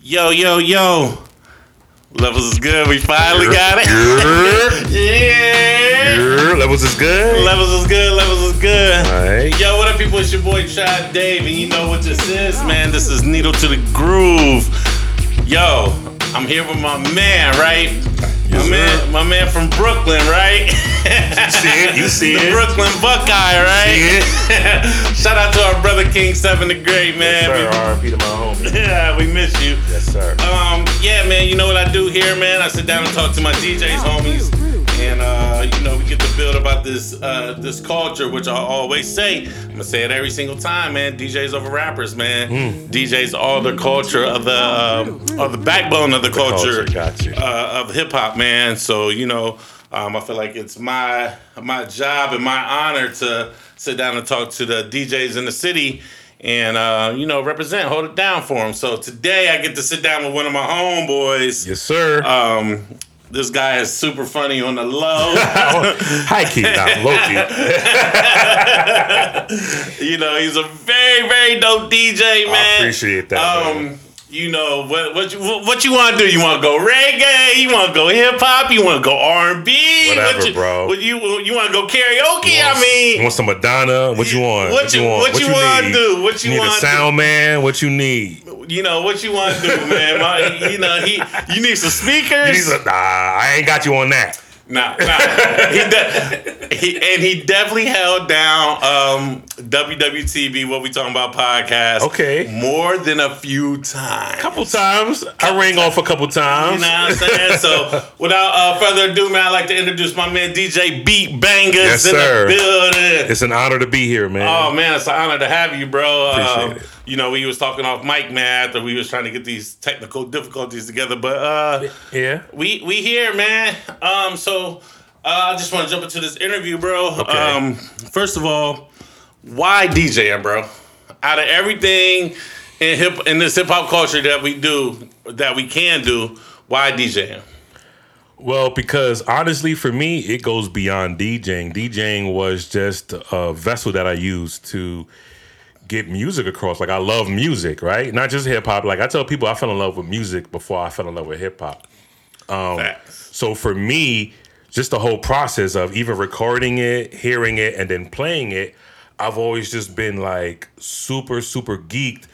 Yo, yo, yo. Levels is good. We finally got it. yeah. Levels is good. Levels is good. Levels is good. All right. Yo, what up, people? It's your boy Trav Dave, and you know what this is, man. This is Needle to the Groove. Yo, I'm here with my man, right? My sir. man, my man from Brooklyn, right? You see it. You see the it. Brooklyn Buckeye, right? Shout out to our brother King Seven the Great, man. Sir, R.I.P. to my homie. Yeah, we miss you. Yes, sir. Um, yeah, man, you know what I do here, man? I sit down and talk to my DJs, homies, uh, you know we get to build about this uh, this culture, which I always say. I'm gonna say it every single time, man. DJs over rappers, man. DJs are the culture of the uh, of the backbone of the, culture, culture. Uh, of hip hop, man. So you know, um, I feel like it's my my job and my honor to sit down and talk to the DJs in the city and uh, you know represent, hold it down for them. So today I get to sit down with one of my homeboys. Yes, sir. Um, this guy is super funny on the low. High key, not low key. you know, he's a very very dope DJ, man. I appreciate that. Um, man. You know what what you what you want to do? You want to go reggae? You want to go hip hop? You want to go R and B? Whatever, you, bro. What you you want to go karaoke? You I mean, you want some Madonna? What you want? What you- want? what you wanna do? What you need wanna a do? sound man? What you need? you know what you want to do, man. My, you know he you need some speakers. He's a, nah, I ain't got you on that. Nah, nah. he, de- he and he definitely held down um, WWTB. What we talking about podcast? Okay. more than a few times. Couple times. I rang off a couple times. You know what I'm saying? So, without uh, further ado, man, I'd like to introduce my man DJ Beat Banguz Yes, in sir. the building. It's an honor to be here, man. Oh man, it's an honor to have you, bro. Appreciate Um, it. you know, we was talking off mic, man, after we was trying to get these technical difficulties together, but uh, yeah. we we here, man. Um, so uh, I just want to jump into this interview, bro. Okay. Um, first of all, why DJing, bro? Out of everything in hip in this hip hop culture that we do, that we can do, why DJing? Well, because honestly, for me, it goes beyond DJing. DJing was just a vessel that I used to get music across. Like I love music, right? Not just hip hop. Like I tell people, I fell in love with music before I fell in love with hip hop. Facts. So for me, just the whole process of even recording it, hearing it, and then playing it, I've always just been like super, super geeked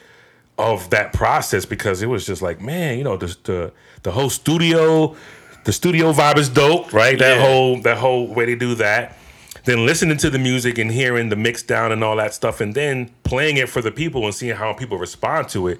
of that process because it was just like, man, you know, the the, the whole studio, the studio vibe is dope, right? That Yeah. whole that whole way they do that. Then listening to the music and hearing the mix down and all that stuff, and then playing it for the people and seeing how people respond to it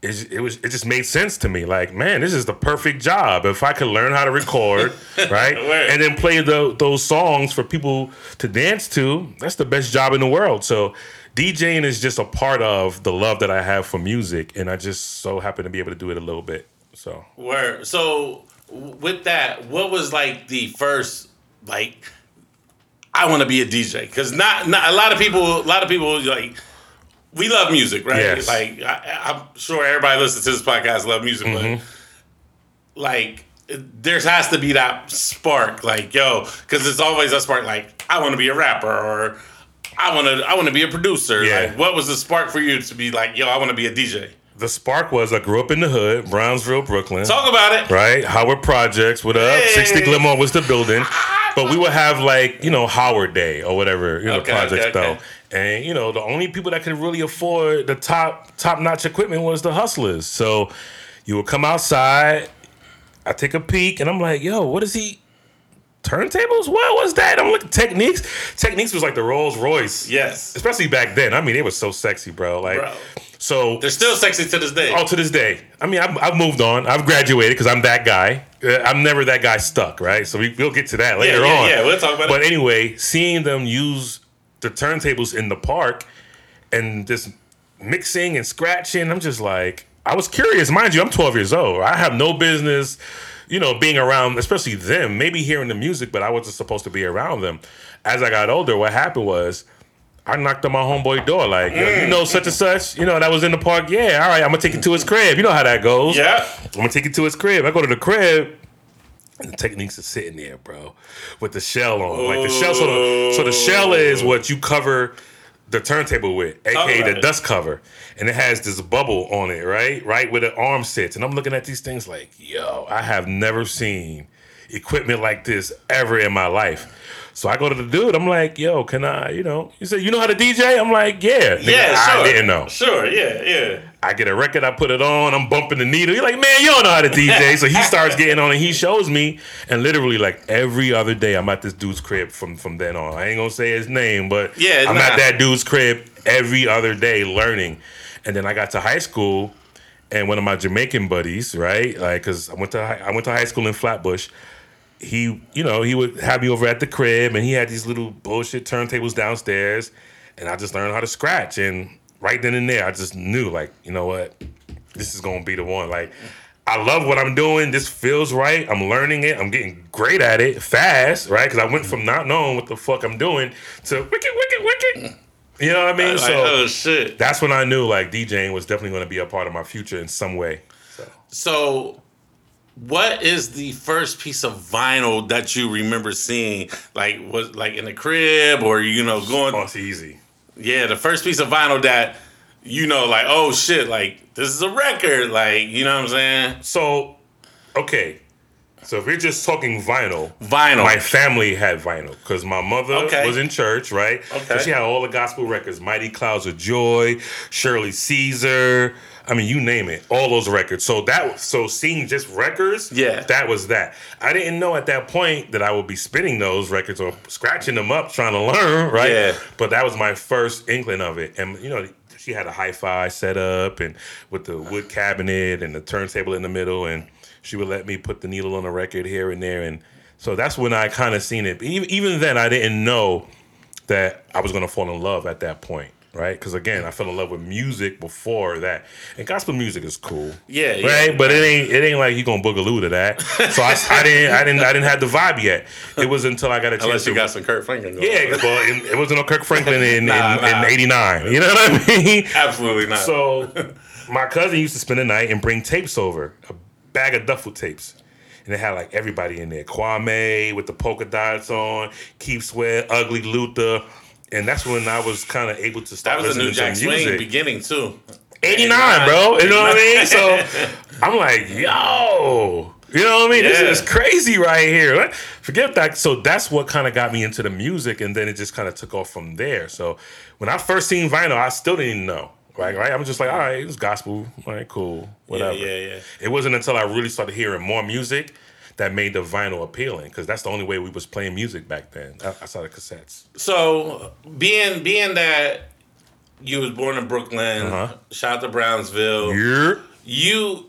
it, it was it just made sense to me. Like, man, this is the perfect job. If I could learn how to record, right, and then play the, those songs for people to dance to, that's the best job in the world. So, DJing is just a part of the love that I have for music, and I just so happen to be able to do it a little bit. So, Where so with that, what was like the first like? I want to be a DJ because not not a lot of people. A lot of people like we love music, right? Yes. Like I, I'm sure everybody listens to this podcast love music, Mm-hmm. but like there has to be that spark, like yo, because it's always a spark. Like I want to be a rapper or. I want to. I want to be a producer. Yeah. Like, what was the spark for you to be like, yo? I want to be a DJ. the spark was I grew up in the hood, Brownsville, Brooklyn. Talk about it. right? Howard Projects, what up? Hey. 60 Gilmore was the building. But we would have like, you know, Howard Day or whatever, you know, Okay, projects okay, okay. though. And you know, the only people that could really afford the top top notch equipment was the hustlers. So you would come outside, I take a peek, and I'm like, yo, what is he? Turntables? What was that? I'm looking Technics. Technics was like the Rolls Royce. Yes, Especially back then. I mean, it was so sexy, bro. Like bro. so They're still sexy to this day. Oh, to this day. I mean, I've, I've moved on. I've graduated because I'm that guy. Uh, I'm never that guy stuck, right? So we, we'll get to that later yeah, on. yeah, we'll talk about But it. But anyway, seeing them use the turntables in the park and this mixing and scratching, I'm just like, I was curious. Mind you, I'm 12 years old. I have no business, you know, being around, especially them, maybe hearing the music, but I wasn't supposed to be around them. As I got older, what happened was, I knocked on my homeboy door, like, Yo, you mm. know, such and such, you know, that was in the park. Yeah, all right, I'm gonna take it to his crib. You know how that goes. Yeah. I'm gonna take it to his crib. I go to the crib, the Technics are sitting there, bro, with the shell on. Like the shell, so the, so the shell is what you cover the turntable with, aka Alright. the dust cover, and it has this bubble on it, right, right where the arm sits, and I'm looking at these things like, yo, I have never seen equipment like this ever in my life. So I go to the dude. I'm like, yo, can I, you know? He said, you know how to DJ? I'm like, yeah. Nigga, Yeah, sure. I didn't know. Sure, yeah, yeah. I get a record, I put it on, I'm bumping the needle. You're like, man, you don't know how to DJ. so he starts getting on and he shows me. And literally, like every other day, I'm at this dude's crib from from then on. I ain't gonna say his name, but Yeah, I'm nah. at that dude's crib every other day learning. And then I got to high school, and one of my Jamaican buddies, right? Like, cause I went to I went to high school in Flatbush. He, you know, he would have me over at the crib, and he had these little bullshit turntables downstairs, and I just learned how to scratch. And right then and there, I just knew, like, you know what, this is gonna be the one. Like, I love what I'm doing. This feels right. I'm learning it. I'm getting great at it fast, right? Because I went from not knowing what the fuck I'm doing to wicked, wicked, wicked. You know what I mean? Like, so oh shit. that's when I knew like DJing was definitely going to be a part of my future in some way. So So, what is the first piece of vinyl that you remember seeing? Like, was like in the crib, or you know, going? oh, it's easy. Yeah, the first piece of vinyl that you know, like, oh shit, like this is a record. Like, you know what I'm saying? So, okay. So if we're just talking vinyl, Vinyl. my family had vinyl because my mother Okay. was in church, right? So Okay. she had all the gospel records: Mighty Clouds of Joy, Shirley Caesar. I mean, you name it, all those records. So that, so seeing just records, Yeah. that was that. I didn't know at that point that I would be spinning those records or scratching them up, trying to learn, right? Yeah. But that was my first inkling of it, and you know, she had a hi-fi set up and with the wood cabinet and the turntable in the middle, and she would let me put the needle on a record here and there, and so that's when I kind of seen it. Even, even then, I didn't know that I was gonna fall in love at that point, right? Because again, I fell in love with music before that, and gospel music is cool, Yeah, yeah. right? But it ain't it ain't like you gonna boogaloo to that. So I, I didn't I didn't I didn't have the vibe yet. It was until I got a chance Unless to you got some Kirk Franklin going. yeah, well, it, it wasn't no Kirk Franklin in, Nah, in, nah. in '89. You know what I mean? absolutely not. So, my cousin used to spend the night and bring tapes over, a bag of duffel tapes. And it had like everybody in there. Kwame with the polka dots on, Keith Sweat, Ugly Luther. And that's when I was kind of able to that start was a listening new Jack Swing music. beginning too. 89, bro. You know what I mean? So I'm like, yo. You know what I mean? Yeah. This is crazy right here. Forget that. So that's what kind of got me into the music, and then it just kind of took off from there. So when I first seen vinyl, I still didn't even know. Right, right. I'm just like, all right, it's gospel. All right, cool, whatever. Yeah, yeah, yeah. It wasn't until I really started hearing more music that made the vinyl appealing, because that's the only way we was playing music back then. I, saw the cassettes. So being being that you was born in Brooklyn, Uh-huh. shout out to Brownsville. Yeah. you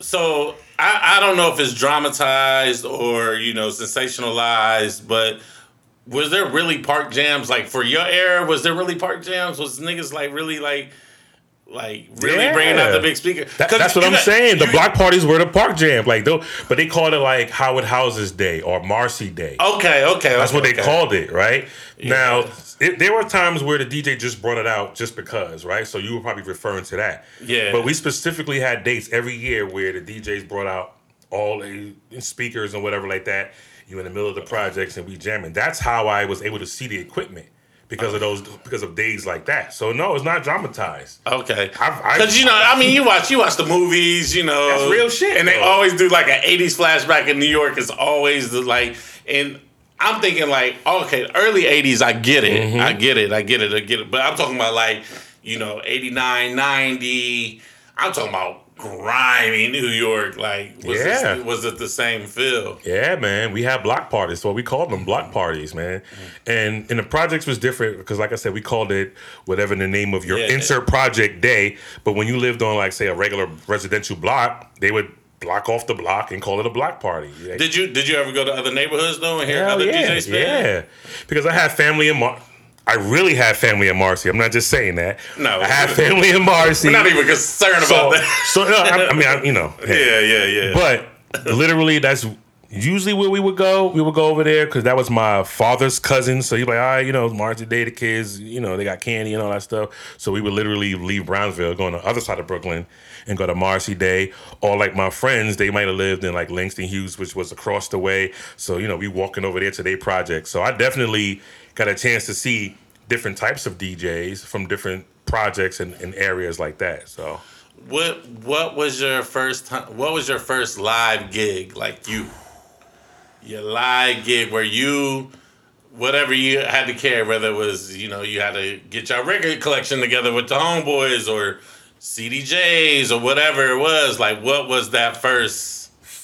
so I, I don't know if it's dramatized or you know sensationalized but was there really park jams like for your era was there really park jams was niggas like really like like really Yeah. bringing out the big speaker That- that's what I'm saying. The you- block parties were the park jam, like though, but they called it like Howard Houses Day or Marcy Day. okay okay That's what they okay. called it, right? Now, it, there were times where the DJ just brought it out just because, right? So you were probably referring to that. Yeah. But we specifically had dates every year where the DJs brought out all the speakers and whatever like that. You in the middle of the projects and we jamming. That's how I was able to see the equipment because of those because of days like that. So no, it's not dramatized. Okay, because you know, I mean, you watch you watch the movies, you know, That's real shit, and they though. always do like an '80s flashback in New York. Is always the like, and I'm thinking like, okay, early '80s, I get it, Mm-hmm. I get it, I get it, I get it. But I'm talking about like, you know, '89, '90. I'm talking about grimy New York. Like, was Yeah. this, was it the same feel? Yeah, man. We had block parties. So we called them block parties, man. And and the projects was different because like I said, we called it whatever the name of your Yeah. insert project day. But when you lived on like say a regular residential block, they would block off the block and call it a block party. Did you did you ever go to other neighborhoods though and hear other yeah, DJs spin? yeah. Because I have family in Mar I really have family in Marcy. I'm not just saying that. No. I have family in Marcy. We're not even concerned so, about that. so no, I, I mean, I, you know, hey. Yeah, yeah, yeah. But literally, that's usually where we would go. We would go over there because that was my father's cousin. So he'd be like, all right, you know, Marcy Day, the kids, you know, they got candy and all that stuff. So we would literally leave Brownsville, go on the other side of Brooklyn, and go to Marcy Day. Or like my friends, they might have lived in like Langston Hughes, which was across the way. So, you know, we walking over there to their project. So I definitely got a chance to see different types of DJs from different projects and, and areas like that. So What what was your first time? What was your first live gig? Like you, your live gig where you, whatever you had to carry, whether it was you know you had to get your record collection together with the homeboys or CDJs or whatever it was. Like what was that first?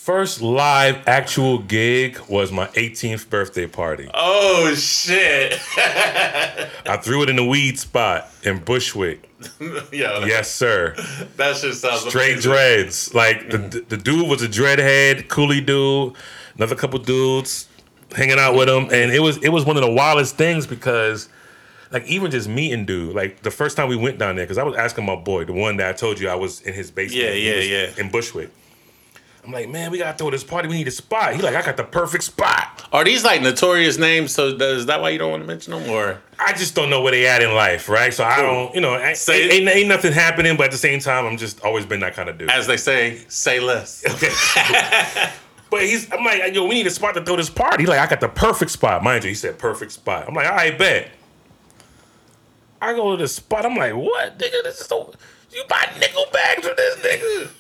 First live actual gig was my 18th birthday party. Oh shit! I threw it in the weed spot in Bushwick. Yo, Yes, sir. that shit sounds Straight amazing. dreads. Like the mm. the dude was a dreadhead, coolie dude. Another couple dudes hanging out with him, and it was it was one of the wildest things because. Like even just meeting dude, like the first time we went down there, because I was asking my boy, the one that I told you I was in his basement. Yeah, yeah, yeah. In Bushwick. I'm like, man, we gotta throw this party. We need a spot. He like, I got the perfect spot. Are these like notorious names? So is that why you don't want to mention them, or I just don't know where they at in life, right? So I don't, you know, ain't, Say- ain't, ain't nothing happening, but at the same time, I'm just always been that kind of dude. as they say, say less? Okay. But he's, I'm like, yo, we need a spot to throw this party. He's like, I got the perfect spot. Mind you, he said perfect spot. I'm like, all right, bet. I go to the spot. I'm like, what, nigga? This is so, you buy nickel bags for this nigga.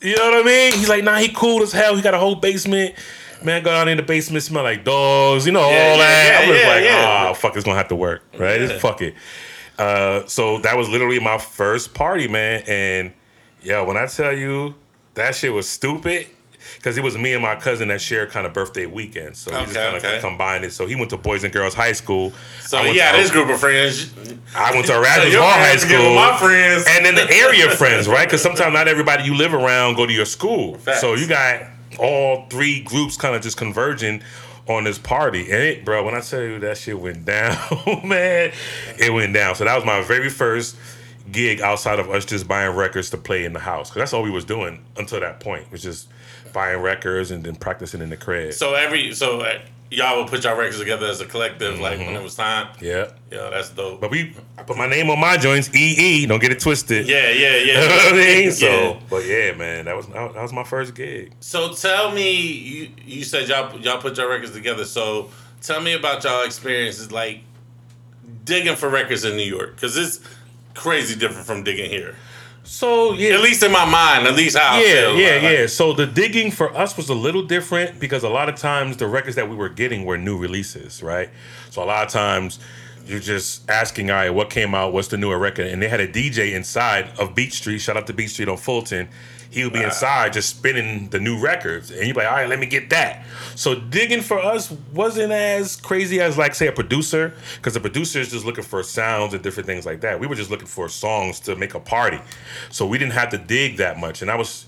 You know what I mean? He's like, nah, he cool as hell. He got a whole basement. Man, go down in the basement, smell like dogs, you know, all Yeah, yeah, that. yeah, I was yeah, like, yeah. oh, fuck, it's gonna have to work, right? Yeah. Just fuck it. Uh, so that was literally my first party, man. And yeah, when I tell you that shit was stupid, because it was me and my cousin that shared kind of birthday weekend. So we just kind of okay. combined it. So he went to Boys and Girls High School. So he had to, his group of friends. I went to Erasmus Your Hall High School. my friends. And then the area friends, right? Because sometimes not everybody you live around go to your school. Facts. So you got all three groups kind of just converging on this party. And it, bro, when I tell you that shit went down, man, it went down. So that was my very first gig outside of us just buying records to play in the house. Because that's all we was doing until that point, was just buying records and then practicing in the crib. So every so uh, y'all would put y'all records together as a collective, like Mm-hmm. when it was time. yeah. Yeah, that's dope. But we, I put my name on my joints, EE, don't get it twisted. yeah, yeah, You know yeah. what I mean? So, Yeah. but yeah, man, that was that was my first gig. So tell me, you you said y'all y'all put your records together. So tell me about y'all experiences, like digging for records in New York, because it's crazy different from digging here. So yeah, At least in my mind, at least how I yeah, feel. yeah, Like, yeah. So the digging for us was a little different because a lot of times the records that we were getting were new releases, right? So a lot of times you're just asking, all right, what came out? What's the newer record? And they had a DJ inside of Beat Street. Shout out to Beat Street on Fulton. He would be inside just spinning the new records, and you'd be like, all right, let me get that. So digging for us wasn't as crazy as like say a producer, because the producer is just looking for sounds and different things like that. We were just looking for songs to make a party, so we didn't have to dig that much. And I was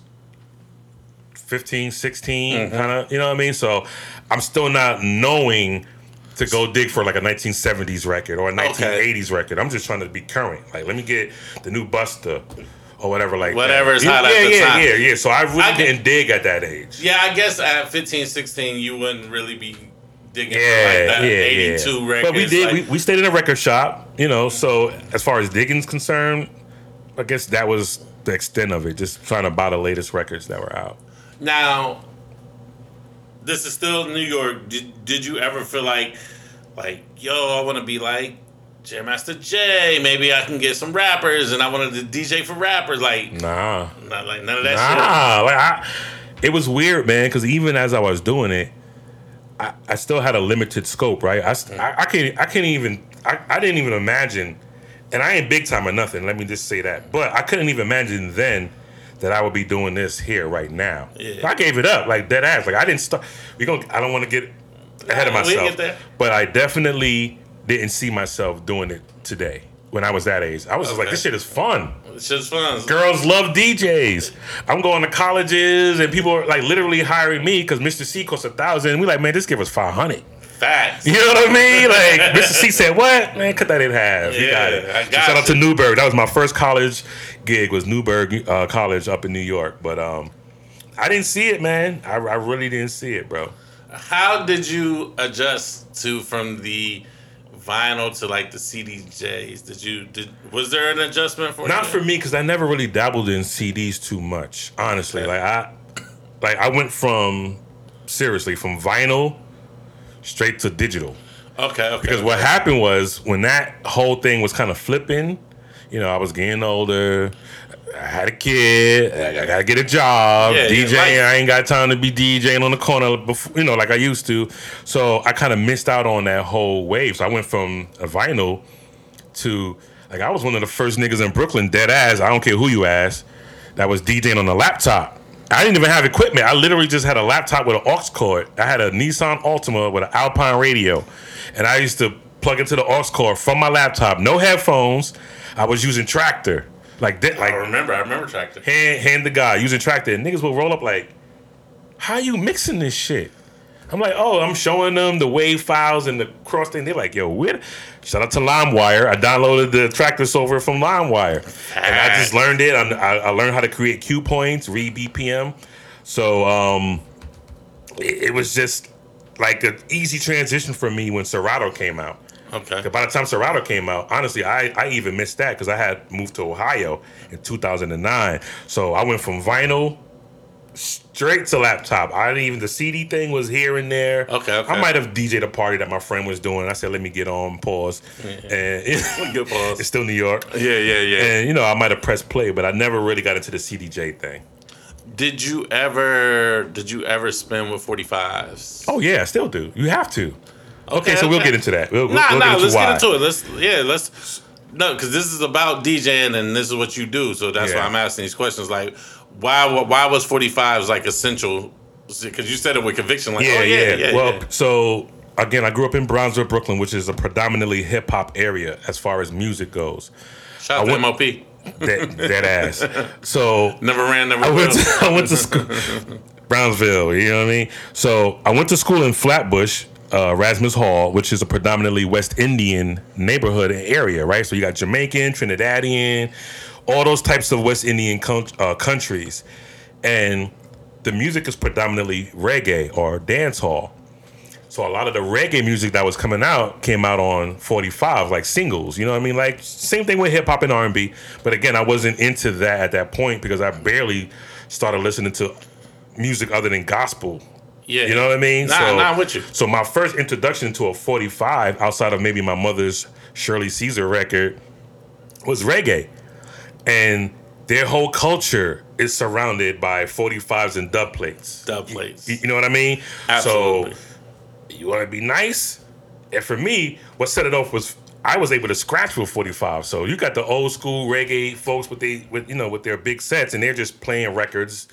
15, 16, mm-hmm. kind of, you know what I mean? So I'm still not knowing to go dig for like a 1970s record or a 1980s record. I'm just trying to be current. Like, let me get the new Busta or whatever like Whatever that. is yeah, hot at yeah, the time. yeah, yeah. yeah. So I really I didn't dig at that age. Yeah, I guess at 15, 16, you wouldn't really be digging for Yeah, like that yeah, 82 yeah. records. But we did. like- we, we stayed in a record shop, you know. So as far as digging's concerned, I guess that was the extent of it. Just trying to buy the latest records that were out. Now, this is still New York. Did, did you ever feel like, like, yo, I want to be like Jam Master Jay? Maybe I can get some rappers, and I wanted to DJ for rappers. Like, Nah. not like none of that Nah, like I, it was weird, man. Because even as I was doing it, I, I still had a limited scope, right? I, st- I, I can't, I can't even, I, I didn't even imagine, and I ain't big time or nothing. Let me just say that. But I couldn't even imagine then that I would be doing this here right now. Yeah. I gave it up, like dead ass. Like I didn't start. We going I don't want to get ahead of myself, but I definitely didn't see myself doing it today. When I was that age, I was just like, "This shit is fun." shit. It's just fun. Girls love DJs. I'm going to colleges and people are like literally hiring me because Mr. Cee costs a thousand. We like, man, just give us five hundred. Facts. You know what I mean? Like Mr. Cee said, "What man? Cut that in half. you got it." I So got shout out to you. Newburgh. That was my first college gig. Was Newburgh uh, College up in New York? But um, I didn't see it, man. I, I really didn't see it, bro. How did you adjust to from the vinyl to like the CDJs? Did you did was there an adjustment for Not you? for me because I never really dabbled in CDs too much. Honestly, like I, like I went from seriously from vinyl straight to digital. Okay, okay. Because what happened was when that whole thing was kind of flipping, you know, I was getting older. I had a kid. I, gotta get a job. Yeah, yeah, DJ. I ain't got time to be DJing on the corner, before, you know, like I used to. So I kind of missed out on that whole wave. So I went from a vinyl to like I was one of the first niggas in Brooklyn, dead ass. I don't care who you ask. That was DJing on a laptop. I didn't even have equipment. I literally just had a laptop with an aux cord. I had a Nissan Altima with an Alpine radio, and I used to plug into the aux cord from my laptop. No headphones. I was using Traktor, like that, Like I remember. I remember Traktor. hand hand the guy using Traktor. And niggas will roll up like, "How you mixing this shit?" I'm like, "Oh, I'm showing them the wave files and the cross thing." They're like, "Yo, where?" Shout out to LimeWire. I downloaded the Traktor software from LimeWire, and I just learned it. I, I I learned how to create cue points, read BPM. So um, it, it was just like an easy transition for me when Serato came out. Okay. By the time Serato came out, honestly, I, I even missed that because I had moved to Ohio in 2009. So I went from vinyl straight to laptop. I didn't even the CD thing was here and there. Okay, okay. I might have DJed a party that my friend was doing. I said, let me get on pause, and Good pause. it's still New York. Yeah, yeah, yeah. And you know, I might have pressed play, but I never really got into the CDJ thing. Did you ever? Did you ever spin with 45s? Oh yeah, I still do. You have to. Okay, so we'll get into that. We'll, Nah, we'll nah. get Let's why. get into it. Let's yeah. Let's no, because this is about DJing and this is what you do. So that's Yeah. why I'm asking these questions. Like, why? Why was 45s like essential? Because you said it with conviction. Like, Yeah, oh, yeah, yeah. yeah. well, yeah. so again, I grew up in Brownsville, Brooklyn, which is a predominantly hip hop area as far as music goes. shout out I to MOP. That that ass. So Never ran, never I went to, I went to school Brownsville, you know what I mean? So I went to school in Flatbush, uh, Rasmus Hall, which is a predominantly West Indian neighborhood and area, right? So you got Jamaican, Trinidadian, all those types of West Indian coun- uh, countries. And the music is predominantly reggae or dance hall. So a lot of the reggae music that was coming out came out on 45, like singles. You know what I mean? Like same thing with hip hop and R&B. But again, I wasn't into that at that point because I barely started listening to music other than gospel. Yeah, You know what I mean? Nah, nah, I'm with you. So my first introduction to a 45 outside of maybe my mother's Shirley Caesar record was reggae. And their whole culture is surrounded by 45s and dub plates. Dub plates. You you know what I mean? Absolutely. So you want to be nice. And for me, what set it off was I was able to scratch with 45. So you got the old school reggae folks with they with you know with their big sets and they're just playing records.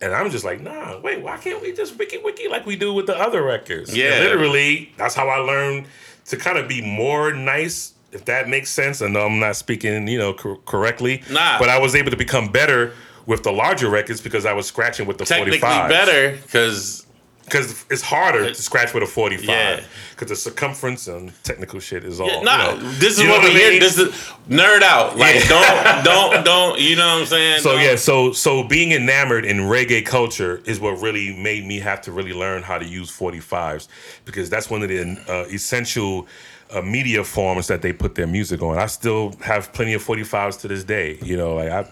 And I'm just like, nah, wait, why can't we just wiki wiki like we do with the other records? Yeah. And literally, that's how I learned to kind of be more nice, if that makes sense. I know I'm not speaking, you know, cor- correctly. Nah. But I was able to become better with the larger records because I was scratching with the Technically 45. better because Because it's harder to scratch with a 45. Yeah. Because the circumference and technical shit is all. Yeah, you know. this is what we I here. mean? This is nerd out. Like Yeah. don't don't don't. You know what I'm saying? So Don't- yeah, so so being enamored in reggae culture is what really made me have to really learn how to use 45s because that's one of the uh, essential uh, media forms that they put their music on. I still have plenty of 45s to this day. You know, like I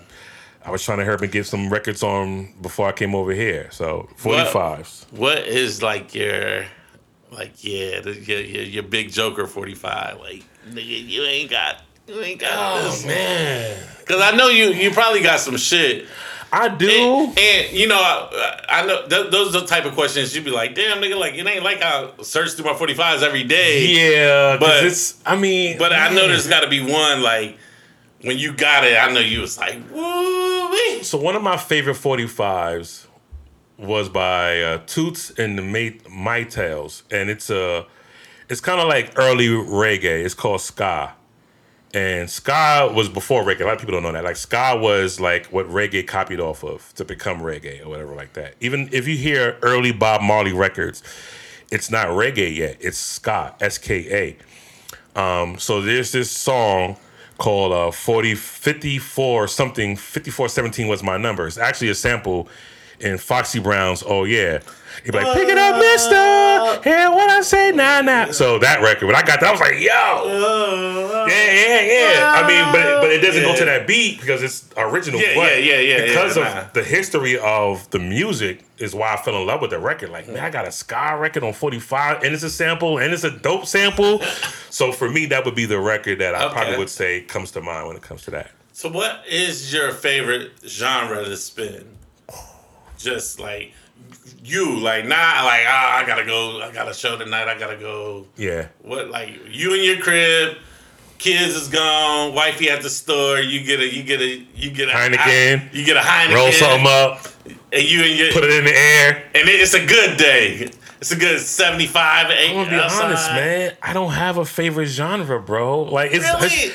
I was trying to help and get some records on before I came over here. So 45s. What is like your like yeah the, your, your your big Joker 45? Like nigga, you ain't got you ain't got this. Oh, man, Because I know you you probably got some shit. I do. And, and, you know, I, I know th- those are the type of questions you'd be like, damn, nigga, like it ain't like I search through my 45s every day. yeah, But- it's. I mean, But I know there's got to be one like when you got it. I know you was like, woo. So one of my favorite 45s was by uh, Toots and the May- Maytals, and it's a, it's kind of like early reggae. It's called ska, and ska was before reggae. A lot of people don't know that. Like ska was like what reggae copied off of to become reggae or whatever like that. Even if you hear early Bob Marley records, it's not reggae yet. It's ska, S K A. Um, so there's this song called uh, 40, 54 something, 5417 was my number. It's actually a sample in Foxy Brown's Oh Yeah. He'd be like, pick it up, mister. Hear, hear what I say now, now. So that record, when I got that, I was like, yo, Uh, yeah, yeah, yeah. I mean, but it, but it doesn't go to that beat because it's original. Yeah, but yeah, yeah, yeah, Because yeah, of nah. the history of the music is why I fell in love with the record. Like, man, I got a ska record on 45 and it's a sample and it's a dope sample. so for me, that would be the record that I Okay. probably would say comes to mind when it comes to that. So, what is your favorite genre to spin? Just like you, like not like ah, I gotta go, I got a show tonight, I gotta go. Yeah. What like you in your crib, kids is gone, wifey at the store, you get a you get a you get a Heineken. you get a Heineken, Roll something up, and you and your put it in the air. and it- it's a good day. It's a good seventy five, eight. I'm gonna be outside. honest, man. I don't have a favorite genre, bro. Like it's, Really? it's-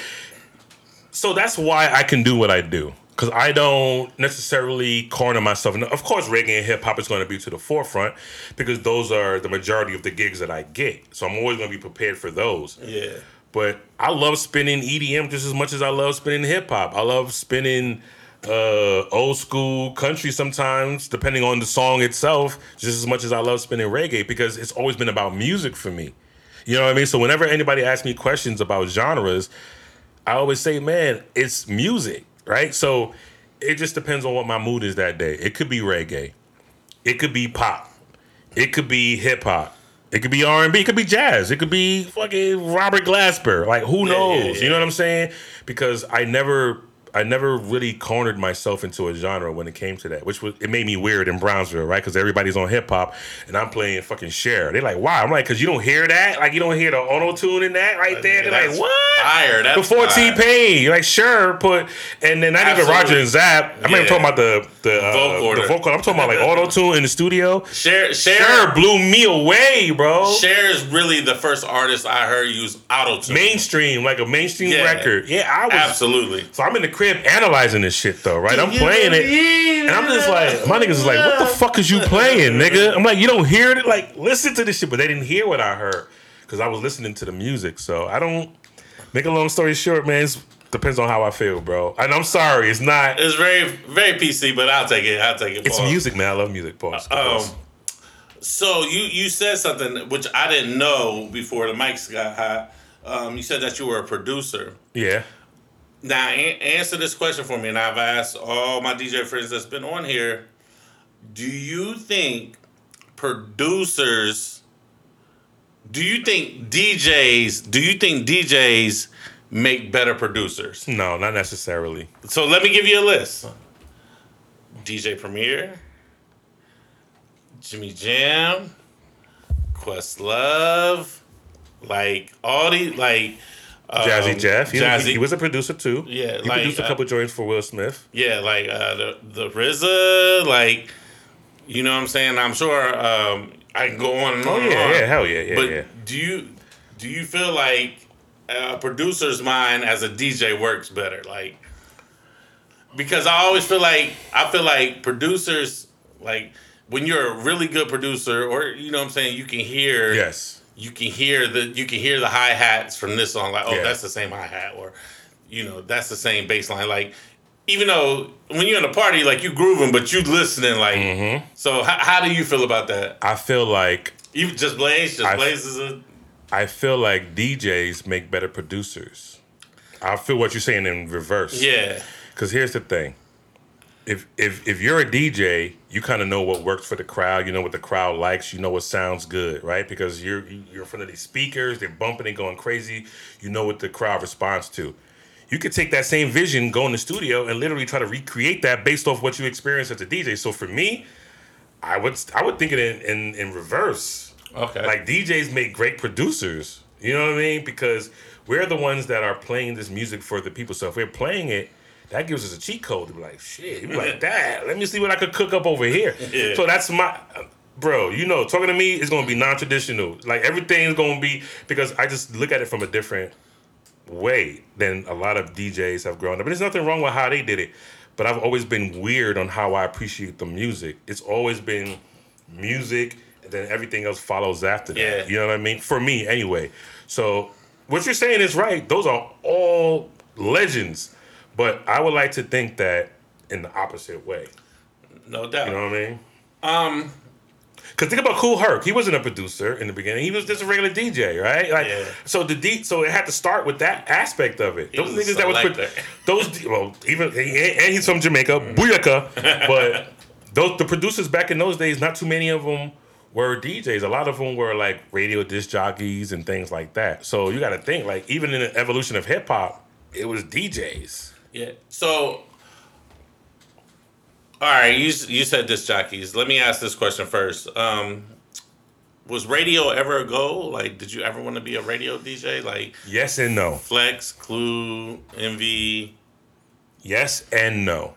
so that's why I can do what I do. Cause I don't necessarily corner myself. And of course, reggae and hip hop is going to be to the forefront because those are the majority of the gigs that I get. So I'm always going to be prepared for those. Yeah. But I love spinning EDM just as much as I love spinning hip hop. I love spinning uh, old school country sometimes, depending on the song itself, just as much as I love spinning reggae because it's always been about music for me. You know what I mean? So whenever anybody asks me questions about genres, I always say, man, it's music, right? So it just depends on what my mood is that day. It could be reggae, it could be pop, it could be hip hop, it could be R and B, it could be jazz, it could be fucking Robert Glasper. Like who Yeah, knows? yeah, yeah. You know what I'm saying? Because I never. I never really cornered myself into a genre when it came to that, which was it made me weird in Brownsville, right? Because everybody's on hip hop and I'm playing fucking Cher. They're like, "Why?" I'm like, "Cause you don't hear that, like you don't hear the auto tune in that right there." They're like, "What?" Fire. That's before. T Pain. Like sure, put and then not even Absolutely. Roger and Zapp. I'm not even talking about the the uh, Vocoder. the vocal. I'm talking about like auto tune in the studio. Cher, Sure, Cher, blew me away, bro. Cher is really the first artist I heard use auto tune. Mainstream, like a mainstream Yeah. record. Yeah, I was. Absolutely. So I'm in the crib analyzing this shit though, right? I'm playing it. And I'm just like, my niggas is like, what the fuck is you playing, nigga? I'm like, you don't hear it? Like, listen to this shit. But they didn't hear what I heard because I was listening to the music. So I don't, make a long story short, man, it depends on how I feel, bro. And I'm sorry, it's not, It's very, very PC, but I'll take it. I'll take it. it's music, man. I love music, pause. Um, so you you said something which I didn't know before the mics got hot. Um, you said that you were a producer. yeah. Now a- answer this question for me, and I've asked all my DJ friends that's been on here. Do you think producers? Do you think DJs? Do you think DJs make better producers? No, not necessarily. So let me give you a list. DJ Premier, Jimmy Jam, Questlove, like all these like um, Jazzy Jeff. He, Jazzy, he was a producer too. Yeah, He like, produced a uh, couple joints for Will Smith. yeah, like uh, the the RZA, like you know what I'm saying. I'm sure um, I can go on and Oh, on. and yeah, on. yeah, hell yeah, yeah, But yeah. do you do you feel like a producer's mind as a DJ works better? Like because I always feel like I feel like producers like when you're a really good producer or you know what I'm saying you can hear Yes. You can hear the you can hear the hi hats from this song like oh Yeah. that's the same hi hat or you know that's the same bass line like even though when you're in a party like you grooving but you listening like Mm-hmm. so how, how do you feel about that I feel like you just Blaze just I- Blaze is a I feel like DJs make better producers. I feel what you're saying in reverse. yeah Because here's the thing. If if if you're a DJ, you kind of know what works for the crowd. You know what the crowd likes. You know what sounds good, right? Because you're you're in front of these speakers. They're bumping and going crazy. You know what the crowd responds to. You could take that same vision, go in the studio, and literally try to recreate that based off what you experienced as a DJ. So for me, I would I would think it in in, in reverse. okay Like DJs make great producers. You know what I mean? Because we're the ones that are playing this music for the people. So if we're playing it, that gives us a cheat code to be like, shit, you be like that. Let me see what I could cook up over here. Yeah. So that's my bro, you know, talking to me is gonna be non-traditional. Like everything's gonna be because I just look at it from a different way than a lot of DJs have grown up. And there's nothing wrong with how they did it. But I've always been weird on how I appreciate the music. It's always been music and then everything else follows after that. Yeah. You know what I mean? For me anyway. So what you're saying is right. Those are all legends. But I would like to think that in the opposite way. no doubt You know what I mean? um Cause think about Kool Herc. He wasn't a producer in the beginning. He was just a regular DJ, right? Like, Yeah. so the D, so it had to start with that aspect of it. Those niggas that was pro- selector. those well, even and and he's from Jamaica, booyaka. But those the producers back in those days, not too many of them were DJs. A lot of them were like radio disc jockeys and things like that. So you got to think like even in the evolution of hip hop, it was DJs. Yeah. So, all right, you you said disc jockeys. Let me ask this question first. Um, was radio ever a goal? Like, did you ever want to be a radio DJ? Like Yes and no. Flex, Clue, MV. Yes and no.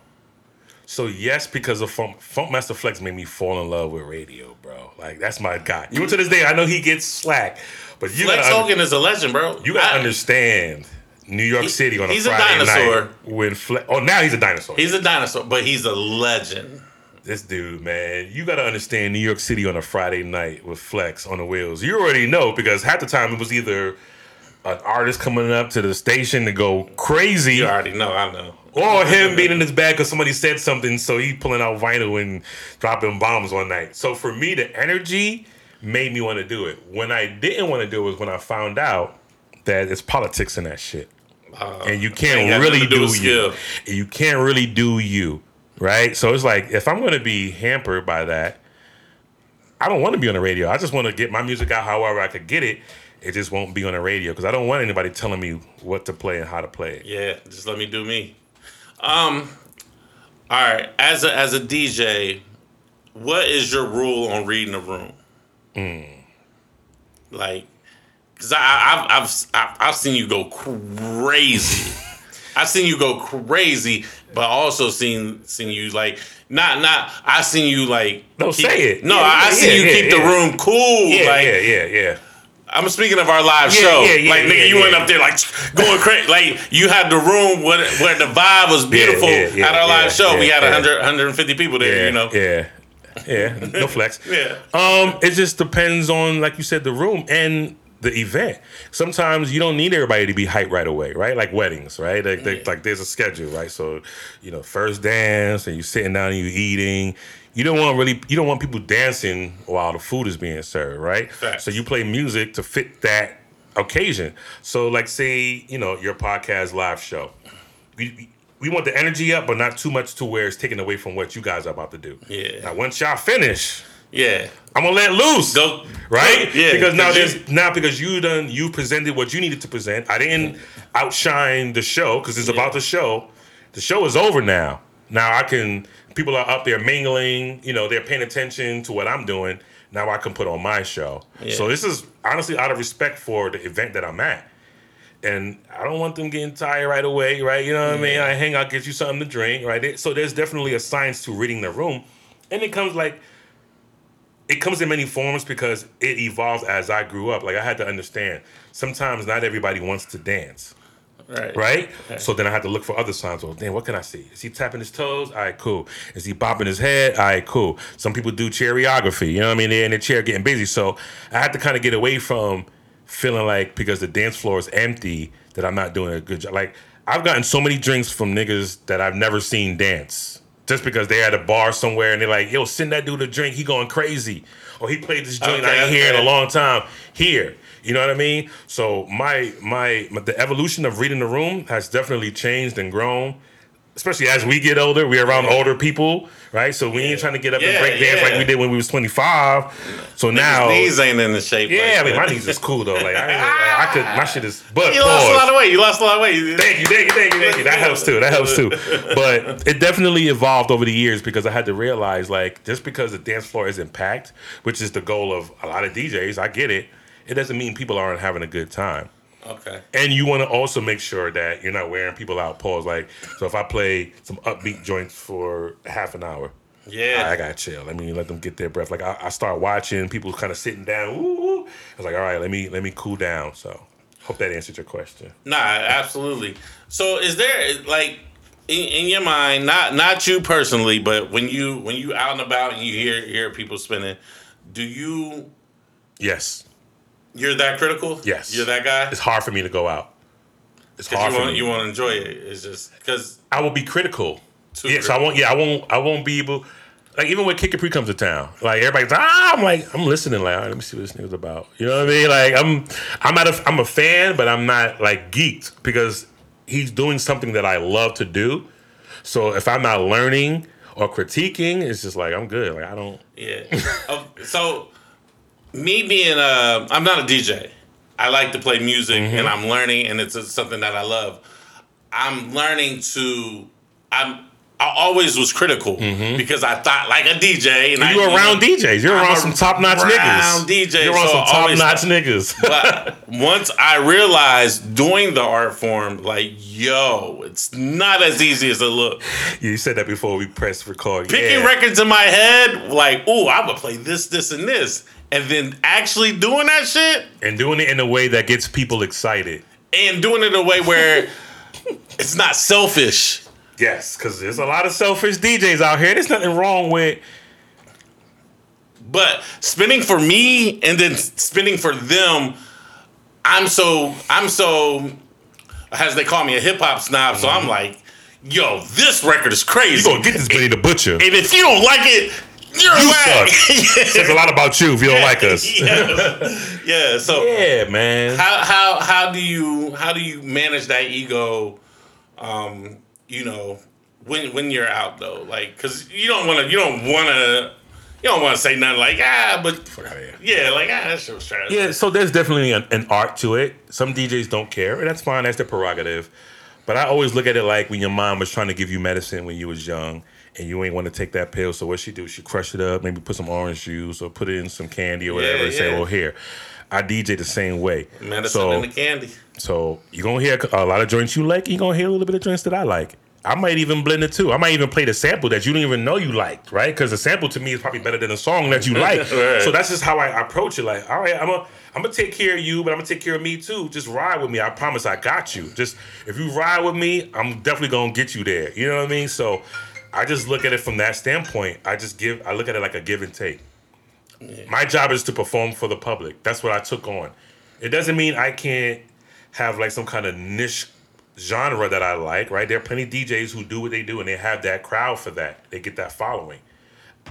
So yes, because of Funk, Funk Master Flex made me fall in love with radio, bro. Like that's my guy. Even to this day, I know he gets slack, but you Flex gotta Hogan is a legend, bro. you gotta I- understand New York He- City on a he's a Friday dinosaur. night when Flex. Oh, now he's a dinosaur. He's a dinosaur, but he's a legend. this dude, man. You gotta understand New York City on a Friday night with Flex on the wheels. You already know because half the time it was either an artist coming up to the station to go crazy. You already know. I know. Or him being in his bag because somebody said something, so he pulling out vinyl and dropping bombs one night. So for me, the energy made me want to do it. When I didn't want to do it was when I found out that it's politics in that shit, and you can't really do do you. skill. You can't really do you, right? So it's like if I'm going to be hampered by that, I don't want to be on the radio. I just want to get my music out however I could get it. It just won't be on the radio because I don't want anybody telling me what to play and how to play it. Yeah, just let me do me. Um, all right. As a as a DJ, what is your rule on reading a room? Like, cause I, I I've I've I've I've seen you go crazy. I've seen you go crazy, but also seen seen you like not not. I seen you like No, keep- say it. No, Yeah, I, I yeah, seen you yeah, keep the room cool. Yeah, like, yeah, yeah, yeah. I'm speaking of our live show. yeah, yeah, like nigga, you went up there like going crazy. Like you had the room where, where the vibe was beautiful at our live show. we had yeah. 100, 150 people there. you know. Yeah. Yeah. No flex. Yeah. Um, it just depends on, like you said, the room and the event. Sometimes you don't need everybody to be hyped right away, right? Like weddings, right? Like, they- like there's a schedule, right? So, you know, first dance and you're sitting down and you're eating. You don't want really, you don't want people dancing while the food is being served, right? Facts. So you play music to fit that occasion. So, like, say, you know, your podcast live show. We, we want the energy up, but not too much to where it's taken away from what you guys are about to do. Yeah. Now, once y'all finish, Yeah. I'm gonna let loose. Go Right? Yeah. Because now you- there's now because you done you presented what you needed to present. I didn't outshine the show because it's about the show. The show is over now. Now I can people are up there mingling, you know, they're paying attention to what I'm doing. Now I can put on my show. Yeah. So this is honestly out of respect for the event that I'm at. And I don't want them getting tired right away, right? You know what I mean? I hang out, get you something to drink, right? So there's definitely a science to reading the room. And it comes like it comes in many forms because it evolved as I grew up. Like I had to understand sometimes not everybody wants to dance, right. right? So then I had to look for other signs. Well, damn, what can I see? Is he tapping his toes? All right, cool. Is he bopping his head? All right, cool. Some people do choreography. You know what I mean? They're in the chair getting busy. So I had to kind of get away from feeling like because the dance floor is empty that I'm not doing a good job. Like I've gotten so many drinks from niggas that I've never seen dance. Just because they're at a bar somewhere and they're like, yo, send that dude a drink, he going crazy. Or he played this joint I Okay, ain't hear in a long time. Here. You know what I mean? So my my my- the evolution of reading the room has definitely changed and grown. Especially as we get older, we're around older people, right? So we ain't trying to get up Yeah, and break dance like we did when we was 25. So now His knees ain't in the shape. yeah, I mean, my knees is cool though. Like I, I could, my shit is. But You lost a lot of weight. You lost a lot of weight. Thank you, thank you, thank you, thank you. That helps too. That helps too. But it definitely evolved over the years because I had to realize, like, just because the dance floor isn't packed, which is the goal of a lot of DJs, I get it. It doesn't mean people aren't having a good time. Okay. And you want to also make sure that you're not wearing people out. Pause. Like, so if I play some upbeat joints for half an hour, Yeah. I gotta chill. Let me let them get their breath. Like I, I start watching people kind of sitting down. Ooh, ooh. I was like, all right, let me let me cool down. So hope that answered your question. Nah, absolutely. So is there like in, in your mind, not not you personally, but when you when you out and about and you hear hear people spinning, do you Yes, you're that critical? Yes. You're that guy? it's hard for me to go out. It's hard you for want me. you want to enjoy it. It's just because I will be critical. Yes, I won't. Yeah, I won't. I won't be able. like even when Kid Capri comes to town, like everybody's ah, I'm like I'm listening. Like, let me see what this nigga's about. You know what I mean? Like I'm I'm not a I'm a fan, but I'm not like geeked because he's doing something that I love to do. So if I'm not learning or critiquing, it's just like I'm good. Like I don't. Yeah. Um, so me being a, I'm not a DJ. I like to play music Mm-hmm. and I'm learning, and it's something that I love. I'm learning to. I'm. I always was critical because I thought like a DJ, and I, Mm-hmm. You around DJs. You're I'm around some top notch around niggas. DJs, You're around so some top notch niggas. but once I realized doing the art form, like, yo, it's not as easy as it looks. you said that before we pressed record. Picking yeah. records in my head, like, oh, I would play this, this, and this. And then actually doing that shit and doing it in a way that gets people excited. and doing it in a way where it's not selfish. Yes, because there's a lot of selfish DJs out here. There's nothing wrong with. But spinning for me and then spinning for them, I'm so I'm so as they call me a hip hop snob. So I'm like, yo, this record is crazy. Mm-hmm. You gonna get this Benny the Butcher. and if you don't like it, you're You whack. Says a lot about you if you don't like us. yeah. yeah. So Yeah, man. how how how do you how do you manage that ego? Um, you know, when when you're out though, like, cause you don't want to you don't want to you don't want to say nothing like ah, but yeah, like ah, that shit was trash. Yeah, so there's definitely an, an art to it. Some DJs don't care, and that's fine. That's their prerogative. But I always look at it like when your mom was trying to give you medicine when you was young, and you ain't want to take that pill. So what she do? She crush it up, maybe put some orange juice or put it in some candy or whatever, Yeah, and say, "Well, here." I DJ the same way. medicine so, and the candy. So you're gonna hear a lot of joints you like, you're gonna hear a little bit of joints that I like. I might even blend it too. I might even play the sample that you didn't even know you liked, right? Because the sample to me is probably better than a song that you like. Right. So that's just how I approach it. Like, all right, I'm gonna I'm gonna take care of you, but I'm gonna take care of me too. Just ride with me. I promise I got you. Just if you ride with me, I'm definitely gonna get you there. You know what I mean? So I just look at it from that standpoint. I just give I look at it like a give and take. My job is to perform for the public. That's what I took on. It doesn't mean I can't have like some kind of niche genre that I like, right? There are plenty of DJs who do what they do and they have that crowd for that. They get that following.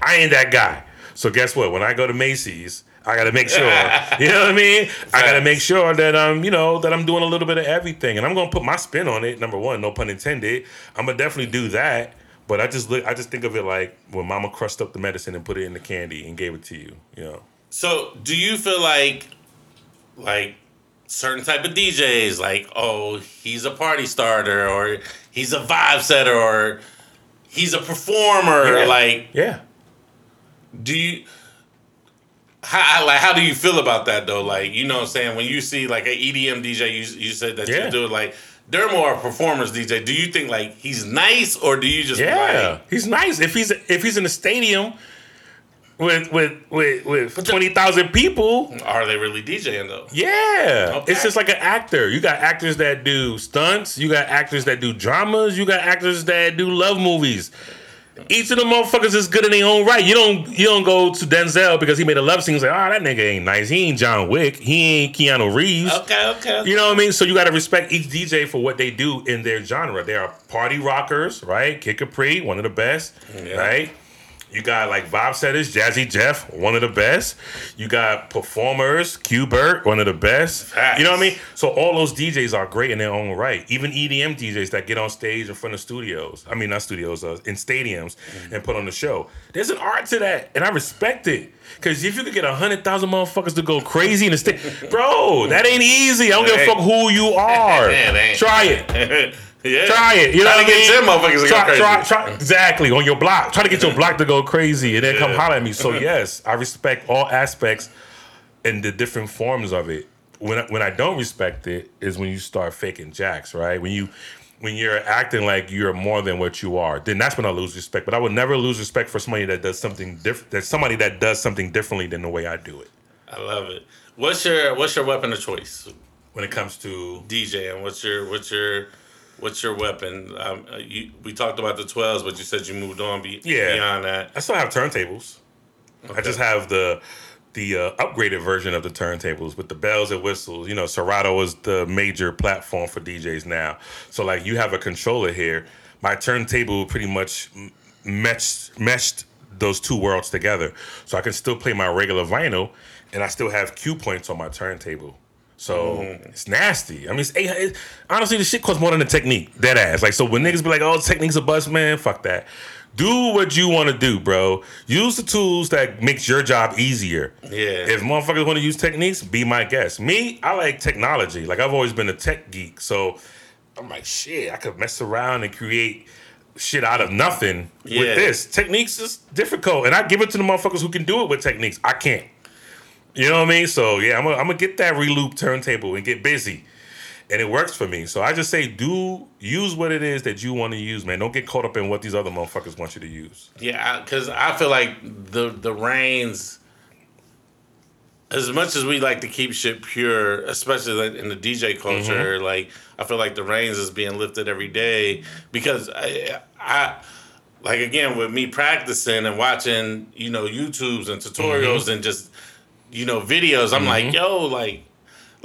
I ain't that guy. So guess what? When I go to Macy's, I gotta make sure. you know what I mean? I gotta make sure that I'm, you know, that I'm doing a little bit of everything. And I'm gonna put my spin on it. Number one, no pun intended. I'm gonna definitely do that. But I just look I just think of it like when mama crushed up the medicine and put it in the candy and gave it to you, you know. So, do you feel like, like, certain type of DJs, like, oh, he's a party starter, or he's a vibe setter, or he's a performer? Yeah. Like, Yeah. do you? How like how do you feel about that though? Like, you know, what I'm saying when you see like an EDM DJ, you you said that Yeah. you do it like. They're more a performers DJ. Do you think like he's nice, or do you just Yeah, like, he's nice. If he's if he's in a stadium with with with with twenty thousand people, are they really DJing though? yeah, Okay. it's just like an actor. You got actors that do stunts. You got actors that do dramas. You got actors that do love movies. Each of the motherfuckers is good in their own right. You don't you don't go to Denzel because he made a love scene. and Say, oh, that nigga ain't nice. He ain't John Wick. He ain't Keanu Reeves. Okay, okay. You know what I mean? So you got to respect each DJ for what they do in their genre. They are party rockers, right? Kid Capri, one of the best, Yeah. right? You got like vibe setters, Jazzy Jeff, one of the best. You got performers, Q-Bert, one of the best. Facts. You know what I mean? So all those DJs are great in their own right. Even EDM DJs that get on stage in front of studios. I mean, not studios, uh, in stadiums Mm-hmm. and put on the show. There's an art to that, and I respect it. Because if you could get a hundred thousand motherfuckers to go crazy in the state, bro, that ain't easy. I don't give a fuck who you are. Try it. yeah. Try it. You know Try what to I mean? them motherfuckers to go try, crazy. Try, try, exactly on your block. Try to get your block to go crazy, and then come Yeah. holler at me. So yes, I respect all aspects and the different forms of it. When I, when I don't respect it is when you start faking jacks, right? When you when you're acting like you're more than what you are, then that's when I lose respect. But I would never lose respect for somebody that does something different. That somebody that does something differently than the way I do it. I love it. What's your what's your weapon of choice? When it comes to DJing. What's your what's your what's your weapon? Um, uh, you, we talked about the twelves, but you said you moved on be, Yeah. beyond that. I still have turntables. I just have the the uh, upgraded version of the turntables with the bells and whistles. You know, Serato is the major platform for DJs now. So like you have a controller here. My turntable pretty much meshed meshed those two worlds together. So I can still play my regular vinyl, and I still have cue points on my turntable. So mm-hmm. it's nasty. I mean, it's it, honestly, the shit costs more than the Technics. Dead ass. Like, so when niggas be like, "Oh, Technics a bust," man, fuck that. Do what you want to do, bro. Use the tools that makes your job easier. Yeah. If motherfuckers want to use Technics, be my guest. Me, I like technology. Like I've always been a tech geek, so I'm like, shit, I could mess around and create shit out of nothing Yeah. with this. Technics is difficult, and I give it to the motherfuckers who can do it with Technics. I can't. You know what I mean? So yeah, I'm gonna I'm gonna get that reloop turntable and get busy. And it works for me. So I just say do use what it is that you want to use, man. Don't get caught up in what these other motherfuckers want you to use. Yeah, because I feel like the the reins, as much as we like to keep shit pure, especially like in the DJ culture, Mm-hmm. like I feel like the reins is being lifted every day because I, I like again with me practicing and watching you know YouTubes and tutorials Mm-hmm. and just you know videos. I'm like, mm-hmm. yo, like.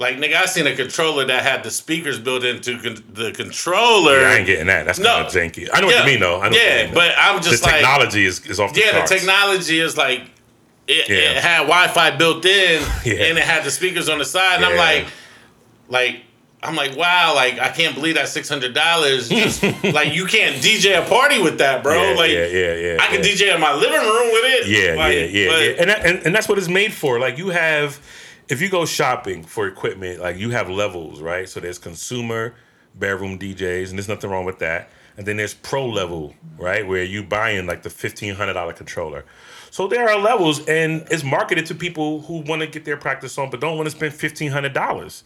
Like nigga, I seen a controller that had the speakers built into con- the controller. Yeah, I ain't getting that. That's No. kind of janky. I know what you mean, though. I know what you yeah, but I'm the just like, technology is, is off the yeah, the technology is like it, Yeah. it had Wi-Fi built in, Yeah. and it had the speakers on the side. And I'm like, like I'm like, wow, like I can't believe that six hundred dollars. like you can't DJ a party with that, bro. Yeah, like yeah, yeah, yeah. I can yeah. DJ in my living room with it. Yeah, Like, yeah, yeah, but- yeah. And, that, and and that's what it's made for. Like you have, if you go shopping for equipment, like you have levels, right? So there's consumer, bedroom DJs, and there's nothing wrong with that. And then there's pro level, right, where you buying like the fifteen hundred dollar controller. So there are levels, and it's marketed to people who want to get their practice on, but don't want to spend fifteen hundred dollars.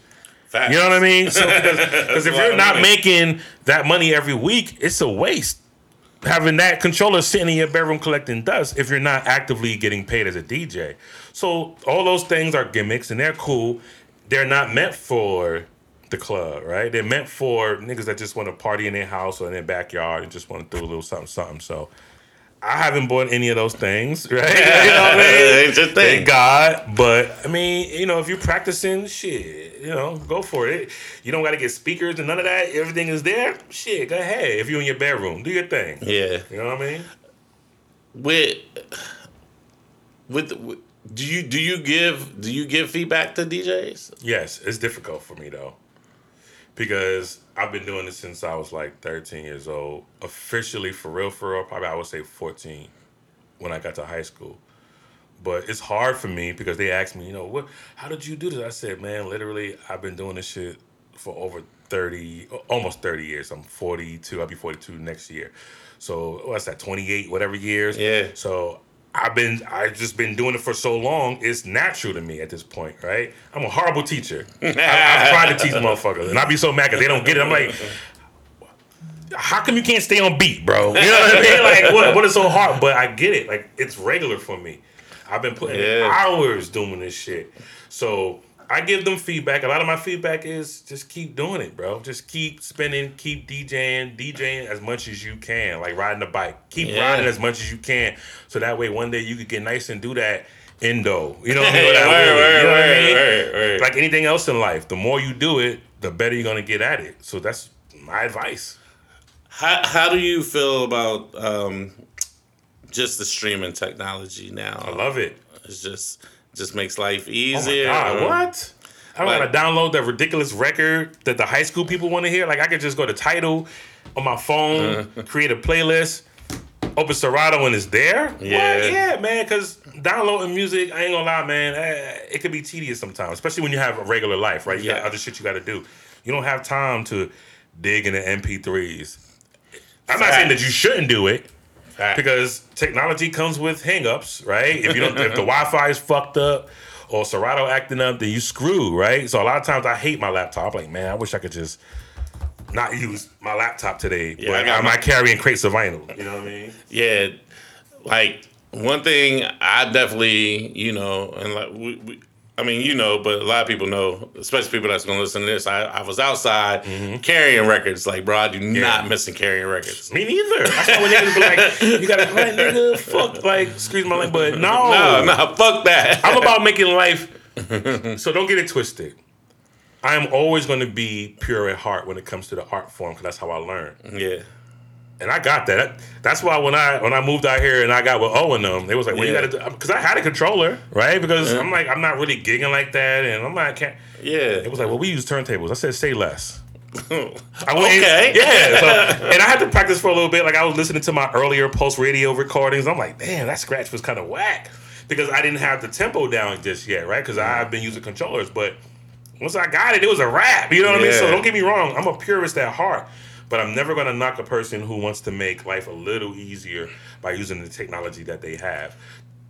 Facts. You know what I mean? So because if you're not money. making that money every week, it's a waste. Having that controller sitting in your bedroom collecting dust if you're not actively getting paid as a DJ. So all those things are gimmicks and they're cool. They're not meant for the club, right? They're meant for niggas that just want to party in their house or in their backyard and just want to do a little something, something. So I haven't bought any of those things, right? you know what I mean? It's a thing. Thank God. But I mean, you know, if you're practicing, shit, you know, go for it. You don't got to get speakers and none of that. Everything is there. Shit, go ahead. If you're in your bedroom, do your thing. Yeah. You know what I mean? With with, with do you do you give do you give feedback to DJs? Yes, it's difficult for me though, because I've been doing this since I was like 13 years old. Officially, for real, for real, probably I would say 14 when I got to high school. But it's hard for me because they asked me, you know, what? How did you do this? I said, man, literally, I've been doing this shit for over 30, almost 30 years. I'm 42. I'll be 42 next year. So what's that? 28, whatever years. Yeah. So I've been, I've just been doing it for so long. It's natural to me at this point, right? I'm a horrible teacher. I, I've tried to teach motherfuckers, and I be so mad because they don't get it. I'm like, how come you can't stay on beat, bro? You know what I mean? Like, what, what is so hard? But I get it. Like, it's regular for me. I've been putting Yeah. hours doing this shit. So I give them feedback. A lot of my feedback is just keep doing it, bro. Just keep spinning, keep DJing, DJing as much as you can, like riding a bike. Keep Yeah. riding as much as you can, so that way one day you could get nice and do that endo. You know what I mean? Like anything else in life, the more you do it, the better you're gonna get at it. So that's my advice. How how do you feel about um, just the streaming technology now? I love it. It's just just makes life Oh easier. God, what? I don't Like- gotta download that ridiculous record that the high school people want to hear. Like I could just go to Tidal on my phone, Uh-huh. create a playlist, open Serato, and it's there. Yeah. What? yeah, man. Because downloading music, I ain't gonna lie, man. eh, It could be tedious sometimes, especially when you have a regular life, right? You got Yeah. other shit you got to do. You don't have time to dig into MP3s. I'm not saying that you shouldn't do it Because technology comes with hangups, right? If you don't, if the Wi-Fi is fucked up or Serato acting up, then you screw, right? So a lot of times I hate my laptop. Like, man, I wish I could just not use my laptop today, Yeah, I but I'm my- not carrying crates of vinyl. You know what I mean? yeah, like one thing I definitely, you know, and like we, we I mean, you know, but a lot of people know, especially people that's gonna listen to this. I, I was outside mm-hmm. carrying records, like bro, I do not missing carrying records. Me neither. That's why when niggas be like, you gotta like, nigga, fuck, like, excuse my language, but no, No, no, fuck that. I'm about making life. so don't get it twisted. I am always going to be pure at heart when it comes to the art form because that's how I learn. yeah, and I got that. That's why when I when I moved out here and I got with Owen them, they was like, "Well, Yeah. you got to," because um, I had a controller, right? Because Yeah. I'm like, I'm not really gigging like that, and I'm like, can't. Yeah. It was like, well, we use turntables. I said, say less. I went- Okay. yeah. So, and I had to practice for a little bit. Like I was listening to my earlier post radio recordings. I'm like, damn, that scratch was kind of whack because I didn't have the tempo down just yet, right? Because I've been using controllers, but once I got it, it was a rap. You know what I mean? So don't get me wrong. I'm a purist at heart, but I'm never gonna knock a person who wants to make life a little easier by using the technology that they have.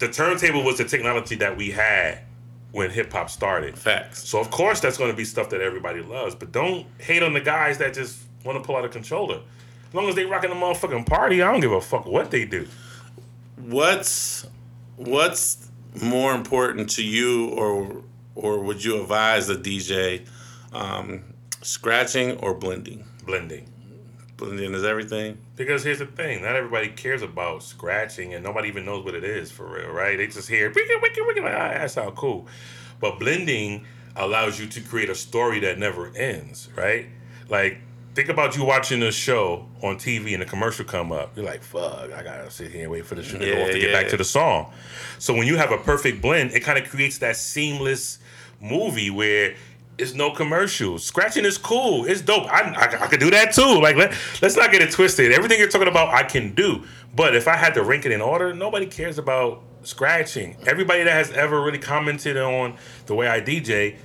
The turntable was the technology that we had when hip hop started. Facts. So of course that's going to be stuff that everybody loves, but don't hate on the guys that just want to pull out a controller. As long as they rocking the motherfucking party, I don't give a fuck what they do. What's what's more important to you, or or would you advise a DJ, um, scratching or blending? Blending. Blending is everything. Because here's the thing, not everybody cares about scratching, and nobody even knows what it is for real, right? They just hear wicked, wicked, wicked, like, ah, that sounds cool. But blending allows you to create a story that never ends, right? Like, think about you watching a show on TV and a commercial come up. You're like, fuck, I gotta sit here and wait for the show to go Yeah, off to get back to the song. So when you have a perfect blend, it kind of creates that seamless movie where it's no commercials. Scratching is cool. It's dope. I, I, I could do that too. Like let, let's not get it twisted. Everything you're talking about, I can do. But if I had to rank it in order, nobody cares about scratching. Everybody that has ever really commented on the way I DJ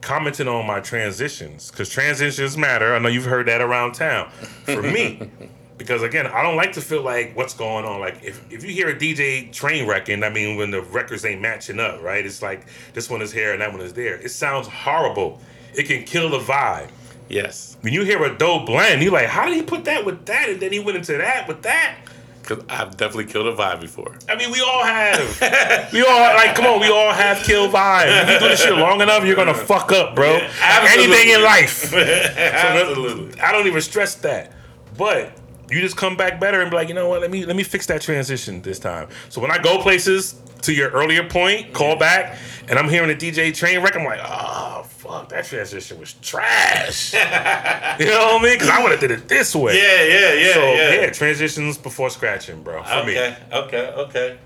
commented on my transitions because transitions matter. I know you've heard that around town. For me, because again, I don't like to feel like what's going on. Like if, if you hear a DJ train wrecking, I mean, when the records ain't matching up, right? It's like this one is here and that one is there. It sounds horrible. It can kill the vibe. Yes, When you hear a dope blend, you're like, how did he put that with that? And then he went into that with that. because I've definitely killed a vibe before. I mean, we all have. we all like, come on, we all have kill vibe. If you do this shit long enough, you're gonna fuck up, bro. absolutely. Anything in life. Absolutely. I don't even stress that. But you just come back better and be like, you know what? Let me let me fix that transition this time. So when I go places, to your earlier point, call back, and I'm hearing the DJ train wreck, I'm like, oh fuck, that transition was trash. you know what I mean? Because I would have did it this way. Yeah, yeah, yeah, So yeah. yeah, transitions before scratching, bro. For me. Okay, okay, okay.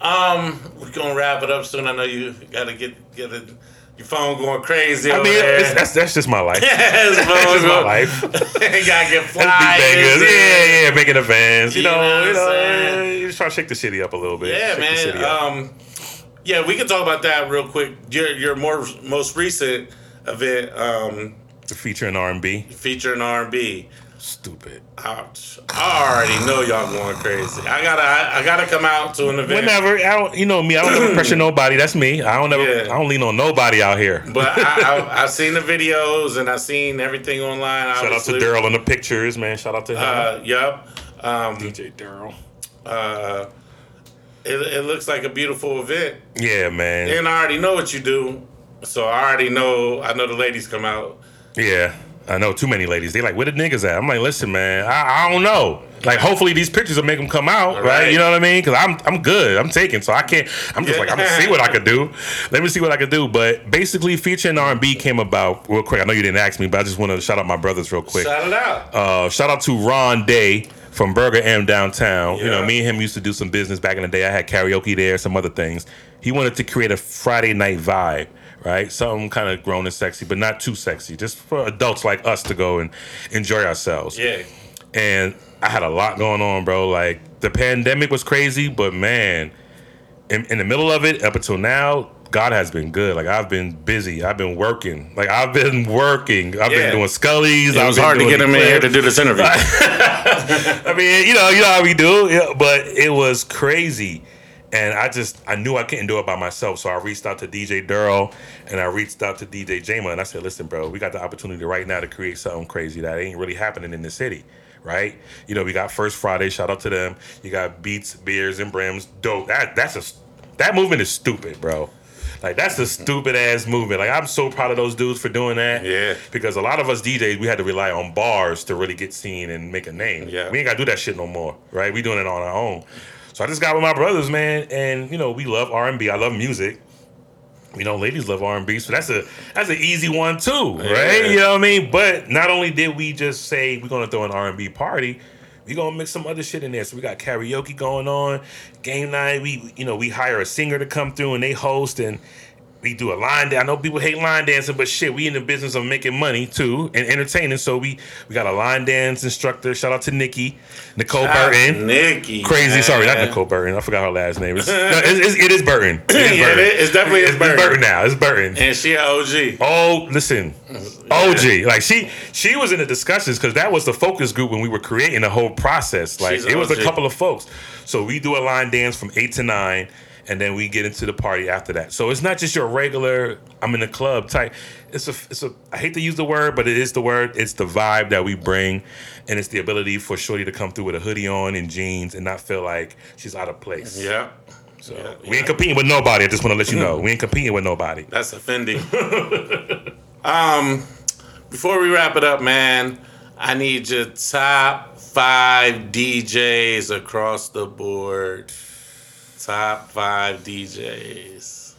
Um, we're gonna wrap it up soon. I know you gotta get get it, your phone going crazy. I over mean, there. that's that's just my life. That's just my life. you gotta get flyers. Yeah, yeah, making events. You, You know know, you know, you just try to shake the city up a little bit. Yeah, Shake man. Um, yeah, we can talk about that real quick. Your your more most recent event um, featuring R and B. featuring R and B. Stupid. Ouch! I already know y'all going crazy. I gotta I, I gotta come out to an event. Whenever I don't, you know me, I don't ever pressure nobody. That's me. I don't ever, Yeah. I don't lean on nobody out here. But I, I, I've seen the videos and I've seen everything online. Shout out to obviously. Daryl in the pictures, man. Shout out to him. Uh, yep. Um, DJ Daryl. uh, it, it looks like a beautiful event, Yeah, man. and I already know what you do, so I already know. I know the ladies come out. Yeah, I know too many ladies. They like, where the niggas at? I'm like, listen, man, I, I don't know. Like, hopefully these pictures will make them come out, right? Right. You know what I mean? Because I'm I'm good. I'm taking, so I can't. I'm just like, I'm gonna see what I could do. Let me see what I could do. But basically, featuring R&B came about real quick. I know you didn't ask me, but I just want to shout out my brothers real quick. Shout it out. Uh, shout out to Ron Day from Burger M downtown. You know, me and him used to do some business back in the day. I had karaoke there, some other things. He wanted to create a Friday night vibe, right? Something kind of grown and sexy, but not too sexy, just for adults like us to go and enjoy ourselves. yeah. And I had a lot going on, bro. Like the pandemic was crazy, but man, in, in the middle of it, up until now, God has been good. Like I've been busy. I've been working. Like I've been working. I've Yeah. been doing scullies. It was hard to get him in here to do this interview. I mean, you know, you know how we do, yeah, but it was crazy. And I just, I knew I couldn't do it by myself. So I reached out to DJ Durrell and I reached out to DJ Jama and I said, listen, bro, we got the opportunity right now to create something crazy that ain't really happening in the city, right? You know, we got First Friday, shout out to them. You got Beats, Beers, and Brims. Dope. That, that's a, that movement is stupid, bro. Like that's a stupid ass movement. Like I'm so proud of those dudes for doing that. Yeah. Because a lot of us DJs, we had to rely on bars to really get seen and make a name. Yeah. We ain't gotta do that shit no more, right? We doing it on our own. So I just got with my brothers, man, and you know we love R and. I love music. You know, ladies love R and B, so that's a that's an easy one too, right? Yeah. You know what I mean? But not only did we just say we're gonna throw an R and B party, we gonna mix some other shit in there. So we got karaoke going on, game night. We you know we hire a singer to come through and they host and we do a line dance. I know people hate line dancing, but shit, we in the business of making money too and entertaining. So we we got a line dance instructor. Shout out to Nikki, Nicole Burton. Nikki. Crazy, man. sorry, not Nicole Burton. I forgot her last name. It's, no, it's, it's, it is Burton. It is Yeah, Burton. it is- it's definitely It's Burton. Burton now. It's Burton. And she an OG. Oh, listen, OG. Like she, she was in the discussions because that was the focus group when we were creating the whole process. Like She's it was a couple of folks. So we do a line dance from eight to nine, and then we get into the party after that. So it's not just your regular I'm in the club type. It's a, it's a. I hate to use the word, but it is the word. It's the vibe that we bring, and it's the ability for Shorty to come through with a hoodie on and jeans and not feel like she's out of place. Yeah. So Yeah, we ain't competing with nobody. I just want to let you know we ain't competing with nobody. That's offending. um, before we wrap it up, man, I need your top five DJs across the board. Top five DJs.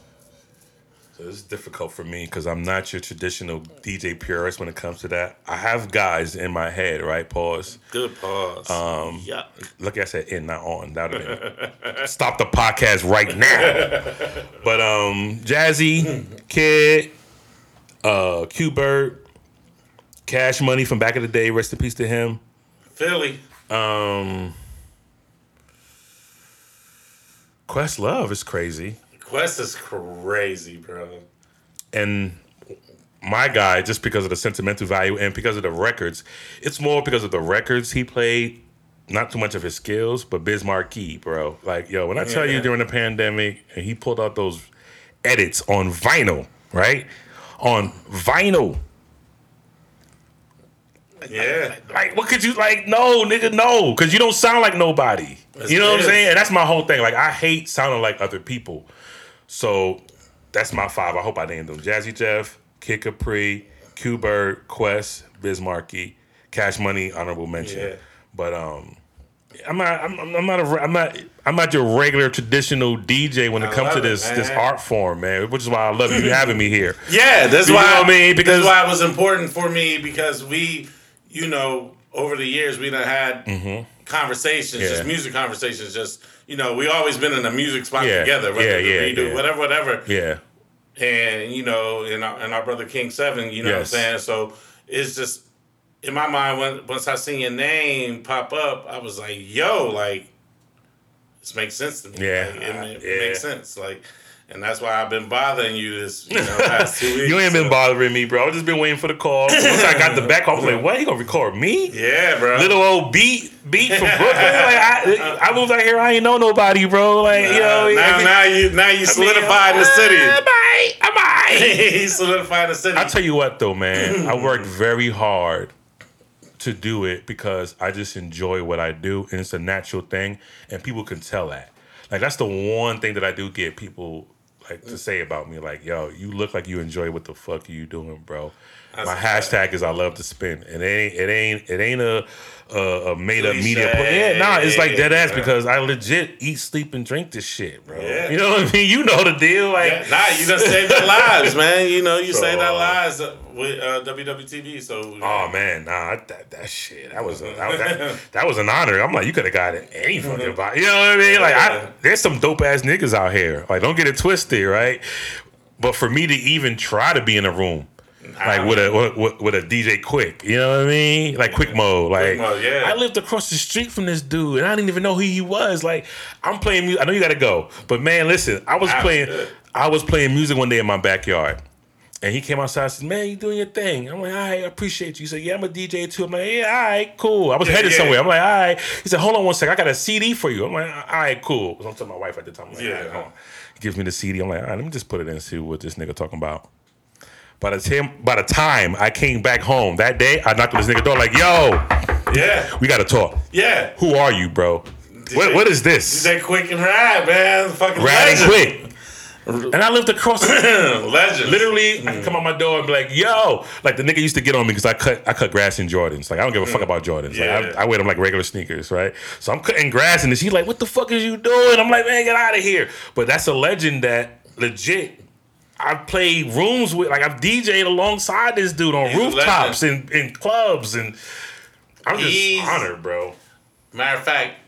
So this is difficult for me because I'm not your traditional DJ purist when it comes to that. I have guys in my head, right? Pause. Good pause. Um, yeah. Look, I said in, not on. That would have stop the podcast right now. But um, Jazzy, Kid, uh, Q-Bert, Cash Money from back in the day. Rest in peace to him. Philly. Um, Questlove is crazy. Quest is crazy, bro. and my guy just because of the sentimental value and because of the records it's more because of the records he played not too much of his skills but biz markie bro like yo when i tell you during the pandemic and he pulled out those edits on vinyl right on vinyl Yeah. like what could you like no nigga no because you don't sound like nobody That's you know what i'm saying and that's my whole thing like i hate sounding like other people so that's my five i hope i named them jazzy jeff kid capri q-bert quest biz markie cash money honorable mention Yeah. but um I'm not. I'm, I'm not. A, I'm not. I'm not your regular traditional DJ when it I comes to love it, this this art form, man. Which is why I love you having me here. Yeah, that's You why know what I mean? Because- that's why it was important for me because we, you know, over the years we done had conversations, Yeah. just music conversations, just you know, we always been in a music spot Yeah. together, whether Yeah, yeah, redo, yeah. whatever, whatever. Yeah. And you know, and our, and our brother King Seven, you know Yes. what I'm saying? So it's just in my mind when once I seen your name pop up, I was like, yo, like this makes sense to me. Yeah. Like, it, it makes sense. Like and that's why I've been bothering you this you know past two weeks. You ain't been bothering me, bro. I've just been waiting for the call. Once I got the back, I was like, "What? He gonna record me? Yeah, bro. Little old beat, beat from Brooklyn? like I, I moved out here. I ain't know nobody, bro. Like you know, now, I mean, now you now you I mean, solidified in the city. Am I? Am I? he solidified the city. I tell you what, though, man, I worked very hard to do it because I just enjoy what I do, and it's a natural thing, and people can tell that. Like that's the one thing that I do get people like to say about me, like, "Yo, you look like you enjoy what the fuck you doing, bro." That's My hashtag is I love to spin. It ain't it ain't it ain't a a, a made up media. Cliche. Yeah, nah, it's like dead ass Yeah. because I legit eat, sleep, and drink this shit, bro. Yeah. You know what I mean? You know the deal, like. Yeah, nah, you done saved our lives, man. You know, you So, saved our lives with uh, WWTV. So Oh man, nah, that that shit. That was a, that, that, that was an honor. I'm like, you could have got it any fucking body. You know what I mean? Like, I, there's some dope ass niggas out here. Like, don't get it twisted, right? But for me to even try to be in a room, like with a with, with a DJ Quick, you know what I mean? Like Quick Mode, like Mode, yeah. I lived across the street from this dude, and I didn't even know who he was. Like, I'm playing music. I know you got to go, but man, listen, I was Ah, playing. I was playing music one day in my backyard. And he came outside and said, Man, you doing your thing. I'm like, all right, I appreciate you. He said, Yeah, I'm a DJ too. I'm like, Yeah, all right, cool. I was Yeah, headed yeah. somewhere. I'm like, all right. He said, Hold on one second. I got a CD for you. I'm like, all right, cool. I'm telling my wife at the time. I'm like, Yeah. all right, hold on. He gives me the CD. I'm like, all right, let me just put it in and see what this nigga talking about. By the time by the time I came back home that day, I knocked on this nigga door like, yo, yeah, we gotta talk. yeah. Who are you, bro? What, what is this? That quick and ride, man. Fucking and quick. And I lived across legend. Literally, Mm. I come on my door and be like, "Yo!" Like the nigga used to get on me because I cut I cut grass in Jordans. Like I don't give a fuck about Jordans. Mm. Yeah. Like I, I wear them like regular sneakers, right? So I'm cutting grass and he's like, "What the fuck is you doing?" I'm like, "Man, get out of here!" But that's a legend that legit. I've played rooms with, like I've DJed alongside this dude on He's rooftops and in clubs, and I'm just He's- honored, bro. Matter of fact,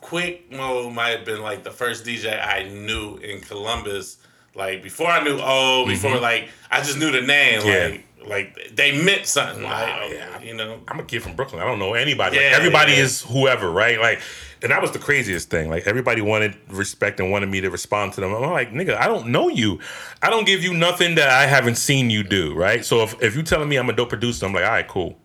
Quick Mo might have been like the first DJ I knew in Columbus. Like before I knew oh, before like I just knew the name. Mm-hmm. Yeah. Like like they meant something. Wow, like yeah. you know. I'm a kid from Brooklyn. I don't know anybody. Like, everybody yeah. is whoever, right? Like, and that was the craziest thing. Like, everybody wanted respect and wanted me to respond to them. I'm like, nigga, I don't know you. I don't give you nothing that I haven't seen you do, right? So if, if you telling me I'm a dope producer, I'm like, all right, cool.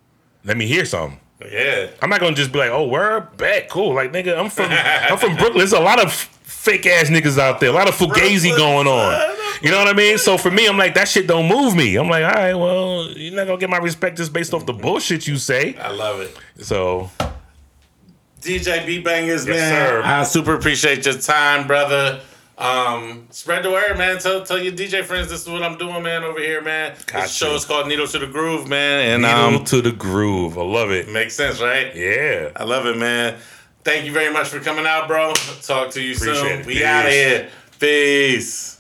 Let me hear something. Yeah. I'm not gonna just be like, oh, we're back, cool. Like, nigga, I'm from I'm from Brooklyn. There's a lot of fake ass niggas out there, a lot of fugazi going on. You know what I mean? So for me, I'm like, that shit don't move me. I'm like, all right, well, you're not gonna get my respect just based off the bullshit you say. I love it. So DJ Beat Banguz, Yes, man. sir. I super appreciate your time, brother. Um, spread the word, man. Tell tell your DJ friends this is what I'm doing, man, over here, man. Got This show you. is called Needle to the Groove, man. And needle um to the groove. I love it. makes sense, right? Yeah. I love it, man. Thank you very much for coming out, bro. Talk to you Appreciate soon. it. We out of here. Peace.